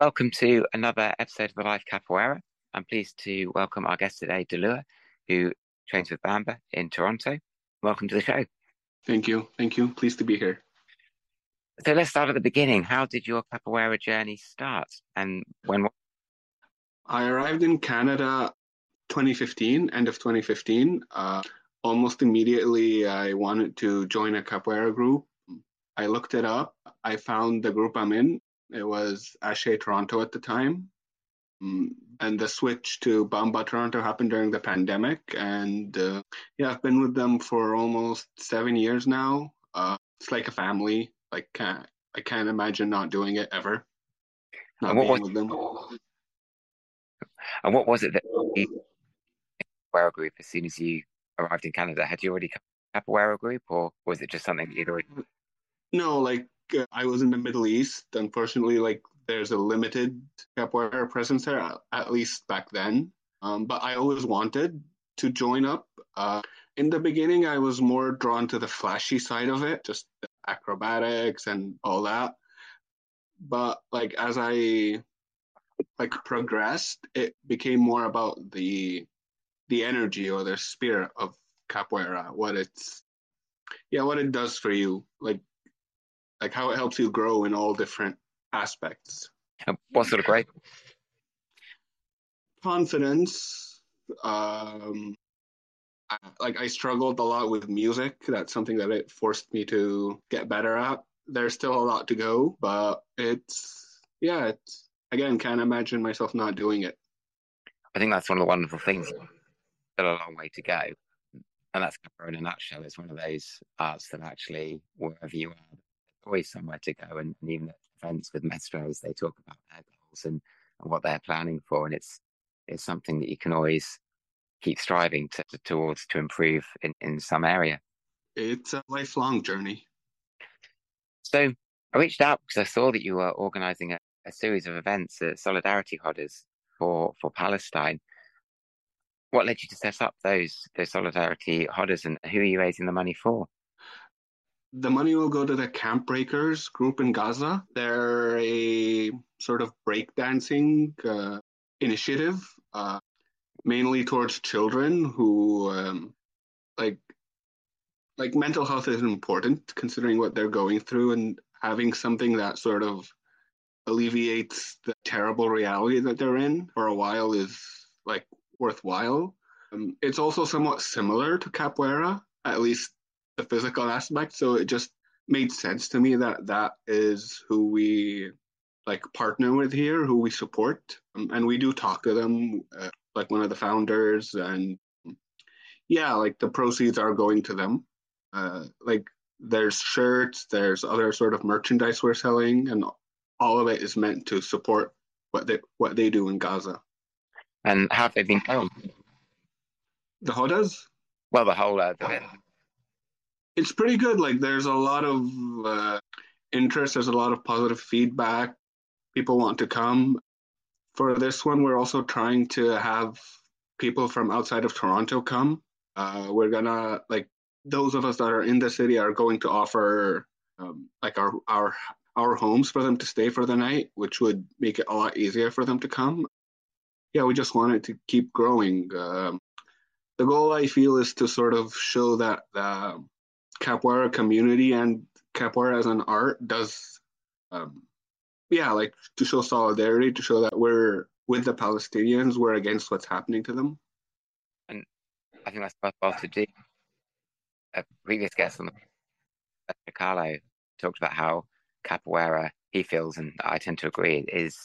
Welcome to another episode of the Life Capoeira. I'm pleased to welcome our guest today, Dalua, who trains with Bamba in Toronto. Welcome to the show. Thank you. Thank you. Pleased to be here. So let's start at the beginning. How did your capoeira journey start and when? I arrived in Canada 2015, end of 2015. Uh, almost immediately, I wanted to join a capoeira group. I looked it up. I found the group I'm in. It was Axé Toronto at the time. Mm, and the switch to Bamba Toronto happened during the pandemic. And uh, yeah, I've been with them for almost seven years now. Uh, it's like a family. Like, can't, I can't imagine not doing it ever. Not what being was, with them. And what was it that capoeira group as soon as you arrived in Canada? Had you already come to capoeira group, or was it just something that you'd already? No, like I was in the Middle East. Unfortunately, like there's a limited capoeira presence there, at, at least back then. Um, but I always wanted to join up. Uh, in the beginning, I was more drawn to the flashy side of it, just acrobatics and all that. But like as I like progressed, it became more about the the energy or the spirit of capoeira, what it's yeah, what it does for you, like like how it helps you grow in all different aspects. What sort of growth? Confidence. Um, I, like I struggled a lot with music. That's something that it forced me to get better at. There's still a lot to go, but it's yeah, it's again can't imagine myself not doing it. I think that's one of the wonderful things. Still a long way to go, and that's in a nutshell. It's one of those arts that actually, wherever you are, always somewhere to go. And, and even at events with maestros, they talk about their goals and, and what they're planning for, and it's it's something that you can always keep striving to, to, towards to improve in, in some area. It's a lifelong journey. So I reached out because I saw that you were organizing a, a series of events at Solidarity Rodas for, for Palestine. What led you to set up those those Solidarity Rodas and who are you raising the money for? The money will go to the Camp Breakerz group in Gaza. They're a sort of breakdancing uh, initiative uh, mainly towards children who um, like like mental health is important considering what they're going through and having something that sort of alleviates the terrible reality that they're in for a while is like worthwhile. Um, it's also somewhat similar to capoeira, at least the physical aspect. So it just made sense to me that that is who we like partner with here, who we support, um, and we do talk to them. Uh, like one of the founders, and yeah, like the proceeds are going to them. Uh, like there's shirts, there's other sort of merchandise we're selling, and all of it is meant to support what they what they do in Gaza. And how have they been going? The Rodas? Well, the whole uh, the, It's pretty good. Like there's a lot of uh, interest. There's a lot of positive feedback. People want to come. For this one, we're also trying to have people from outside of Toronto come. Uh, we're gonna like those of us that are in the city are going to offer um, like our our our homes for them to stay for the night, which would make it a lot easier for them to come. Yeah, we just wanted to keep growing. Um, the goal I feel is to sort of show that the capoeira community and capoeira as an art does um, yeah, like to show solidarity, to show that we're with the Palestinians, we're against what's happening to them. And I think that's worthwhile to do. A previous guest on the Carlo talked about how capoeira he feels, and I tend to agree, is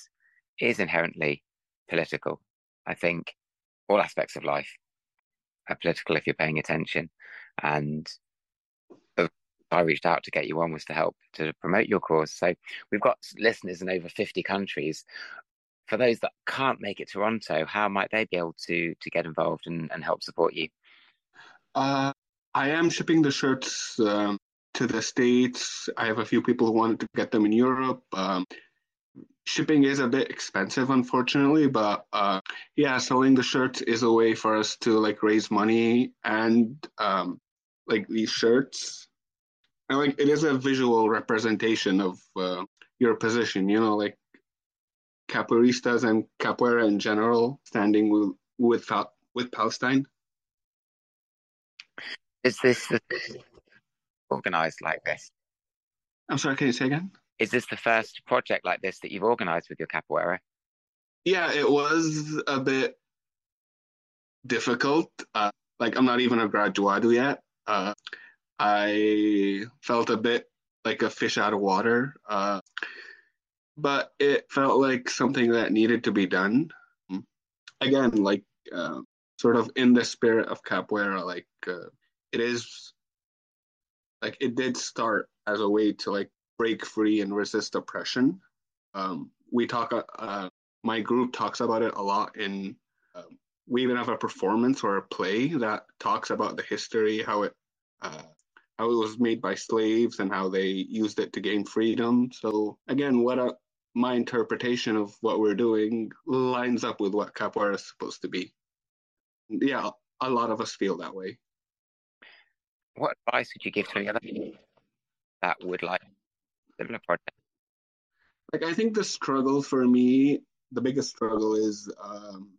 is inherently political. I think all aspects of life are political if you're paying attention, and I reached out to get you on was to help to promote your cause. So we've got listeners in over 50 countries. For those that can't make it to Toronto, how might they be able to to get involved and, and help support you? Uh, I am shipping the shirts um, to the States. I have a few people who wanted to get them in Europe. Um, shipping is a bit expensive, unfortunately, but uh, yeah, selling the shirts is a way for us to like raise money and um, like these shirts and like it is a visual representation of uh, your position you know like capoeiristas and capoeira in general standing with with, with Palestine. Is this the organized like this? I'm sorry, can you say again? Is this the first project like this that you've organized with your capoeira? Yeah, it was a bit difficult. Uh, like I'm not even a graduado yet. Uh, I felt a bit like a fish out of water. Uh, but it felt like something that needed to be done. Again, like uh, sort of in the spirit of capoeira, like uh, it is like it did start as a way to like break free and resist oppression. Um, we talk, uh, my group talks about it a lot in. Um, we even have a performance or a play that talks about the history, how it uh, how it was made by slaves and how they used it to gain freedom. So again, what a, my interpretation of what we're doing lines up with what capoeira is supposed to be. Yeah, a lot of us feel that way. What advice would you give to any other people that would like similar project? Like I think the struggle for me, the biggest struggle is um,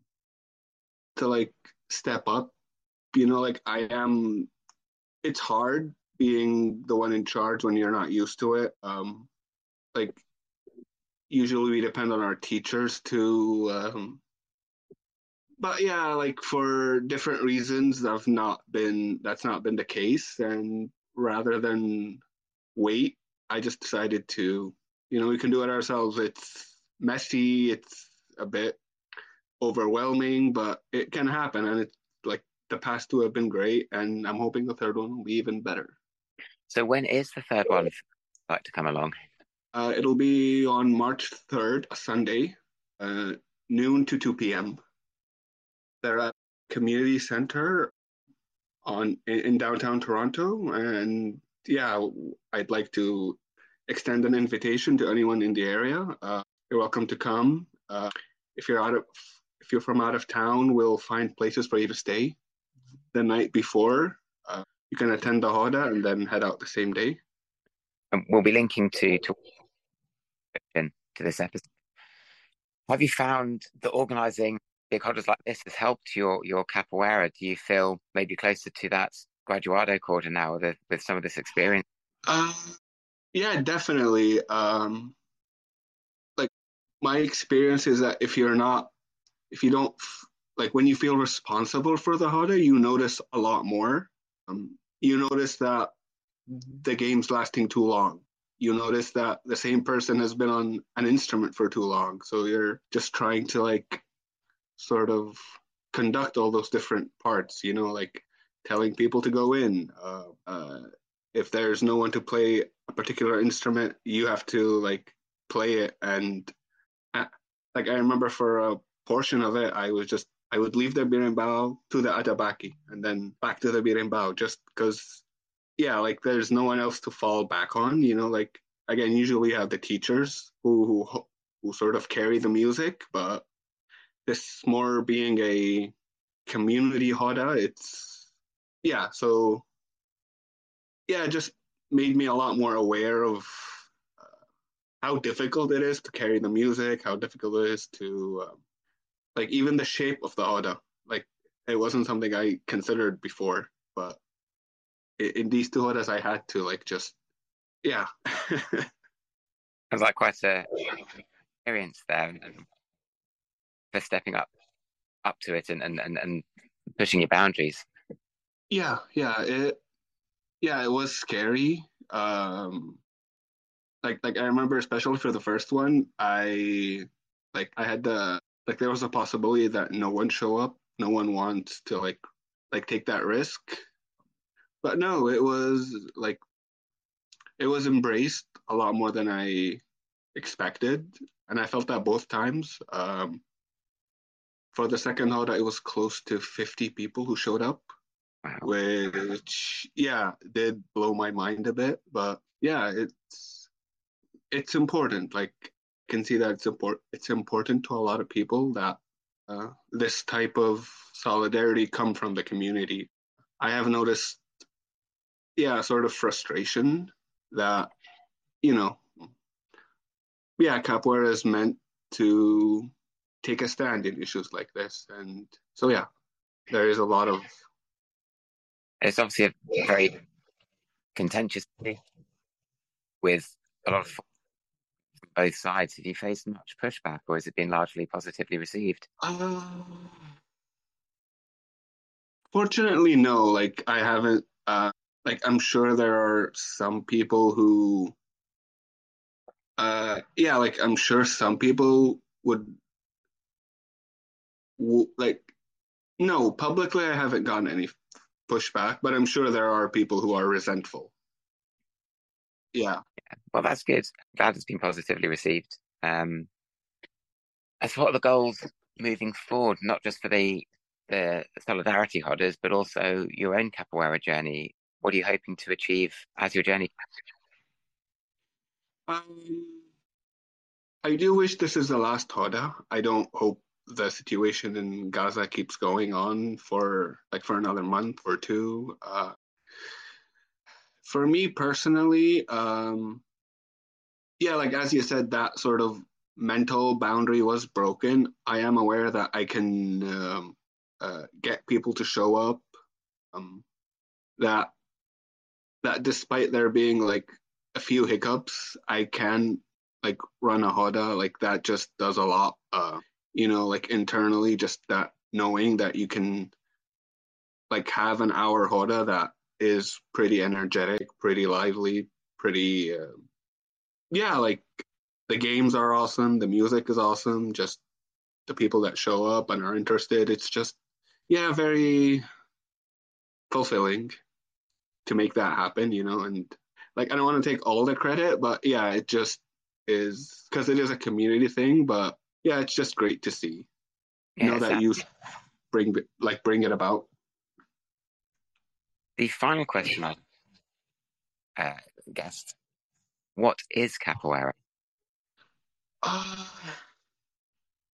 to like step up. You know, like I am. It's hard being the one in charge when you're not used to it. Um, like usually we depend on our teachers to um, but yeah like for different reasons that's not been that's not been the case. And rather than wait i just decided to you know we can do it ourselves. It's messy it's a bit overwhelming but it can happen. And it's like the past two have been great and i'm hoping the third one will be even better so when is the third one like to come along uh, it'll be on March 3rd, a Sunday, uh, noon to 2 p.m. They're at Community Center on in, in, downtown Toronto, and yeah, I'd like to extend an invitation to anyone in the area. Uh, you're welcome to come. Uh, if you're out of if you're from out of town, we'll find places for you to stay the night before. You can attend the Roda and then head out the same day. And we'll be linking to to to this episode. Have you found that organising big holidays like this has helped your your capoeira? Do you feel maybe closer to that graduado corda now with, with some of this experience? Uh, yeah, definitely. Um, like my experience is that if you're not, if you don't, like when you feel responsible for the roda, you notice a lot more. Um, you notice that the game's lasting too long you notice that the same person has been on an instrument for too long. So you're just trying to like sort of conduct all those different parts, you know, like telling people to go in. Uh, uh, if there's no one to play a particular instrument, you have to like play it. And uh, like I remember for a portion of it, I was just I would leave the berimbau to the atabaque and then back to the berimbau just because yeah, like there's no one else to fall back on. You know, like again, usually you have the teachers who who who sort of carry the music, but this more being a community roda, it's yeah. So yeah, it just made me a lot more aware of uh, how difficult it is to carry the music, how difficult it is to um, like even the shape of the roda. Like it wasn't something I considered before, but in these two orders, I had to like just, yeah. It was like quite a experience there, for stepping up, up to it, and and and, and pushing your boundaries. Yeah, yeah, it, yeah, it was scary. Um, like like I remember, especially for the first one, I like I had the like there was a possibility that no one show up, no one wants to like like take that risk but no, it was like it was embraced a lot more than I expected, and I felt that both times. Um, for the second roda, it was close to 50 people who showed up, wow. which yeah did blow my mind a bit. But yeah, it's it's important. Like can see that it's important. It's important to a lot of people that uh, this type of solidarity come from the community. I have noticed yeah, sort of frustration that, you know, yeah, capoeira is meant to take a stand in issues like this. And so, yeah, there is a lot of. It's obviously a very contentious with a lot of both sides. Have you faced much pushback, or has it been largely positively received? Uh, fortunately, no. Like I haven't. Uh, like I'm sure there are some people who. Uh, yeah, like I'm sure some people would like no publicly i haven't gotten any pushback but i'm sure there are people who are resentful yeah, yeah. well that's good. Glad it's been positively received. Um as what are the goals moving forward not just for the the solidarity rodas but also your own capoeira journey what are you hoping to achieve as your journey? Um, i do wish this is the last roda i don't hope the situation in Gaza keeps going on for like for another month or two. Uh, for me personally, um, yeah, like as you said, that sort of mental boundary was broken. I am aware that I can um, uh, get people to show up. Um, that that despite there being like a few hiccups, I can like run a roda. Like that just does a lot. Uh, you know, like internally, just that knowing that you can like have an hour roda that is pretty energetic, pretty lively, pretty, uh, yeah, like the games are awesome, the music is awesome, just the people that show up and are interested. It's just, yeah, very fulfilling to make that happen, you know, and like I don't want to take all the credit, but yeah, it just is because it is a community thing, but yeah, it's just great to see. Yeah, know that you bring like bring it about. The final question I uh, What is capoeira? Uh,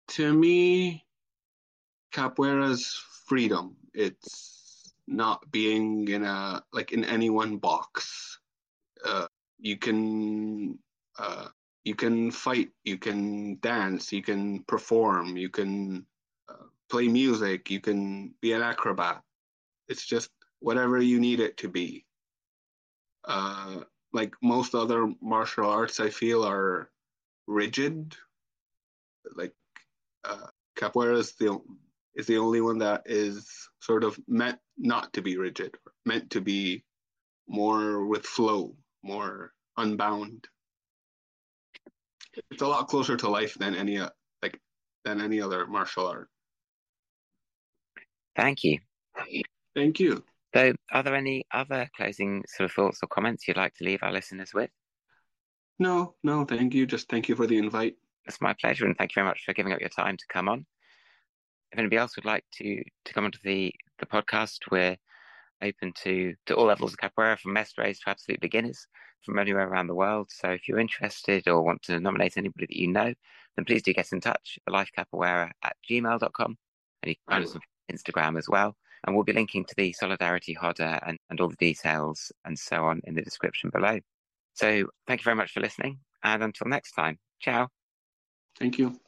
to me, capoeira's freedom. It's not being in a like in any one box. Uh, you can uh, you can fight, you can dance, you can perform, you can uh, play music, you can be an acrobat. It's just whatever you need it to be. Uh, like most other martial arts, I feel are rigid. Like uh, capoeira is the is the only one that is sort of meant not to be rigid, meant to be more with flow, more unbound it's a lot closer to life than any like than any other martial art. Thank you. Thank you. So, are there any other closing sort of thoughts or comments you'd like to leave our listeners with? No, no, thank you. Just thank you for the invite. It's my pleasure, and thank you very much for giving up your time to come on. If anybody else would like to to come onto the the podcast, we're open to to all levels of capoeira, from mestres to absolute beginners from anywhere around the world. So if you're interested or want to nominate anybody that you know, then please do get in touch, lifecapoeira at gmail.com. And you can find us on Instagram as well. And we'll be linking to the Solidarity Roda and, and all the details and so on in the description below. So thank you very much for listening. And until next time, ciao. Thank you.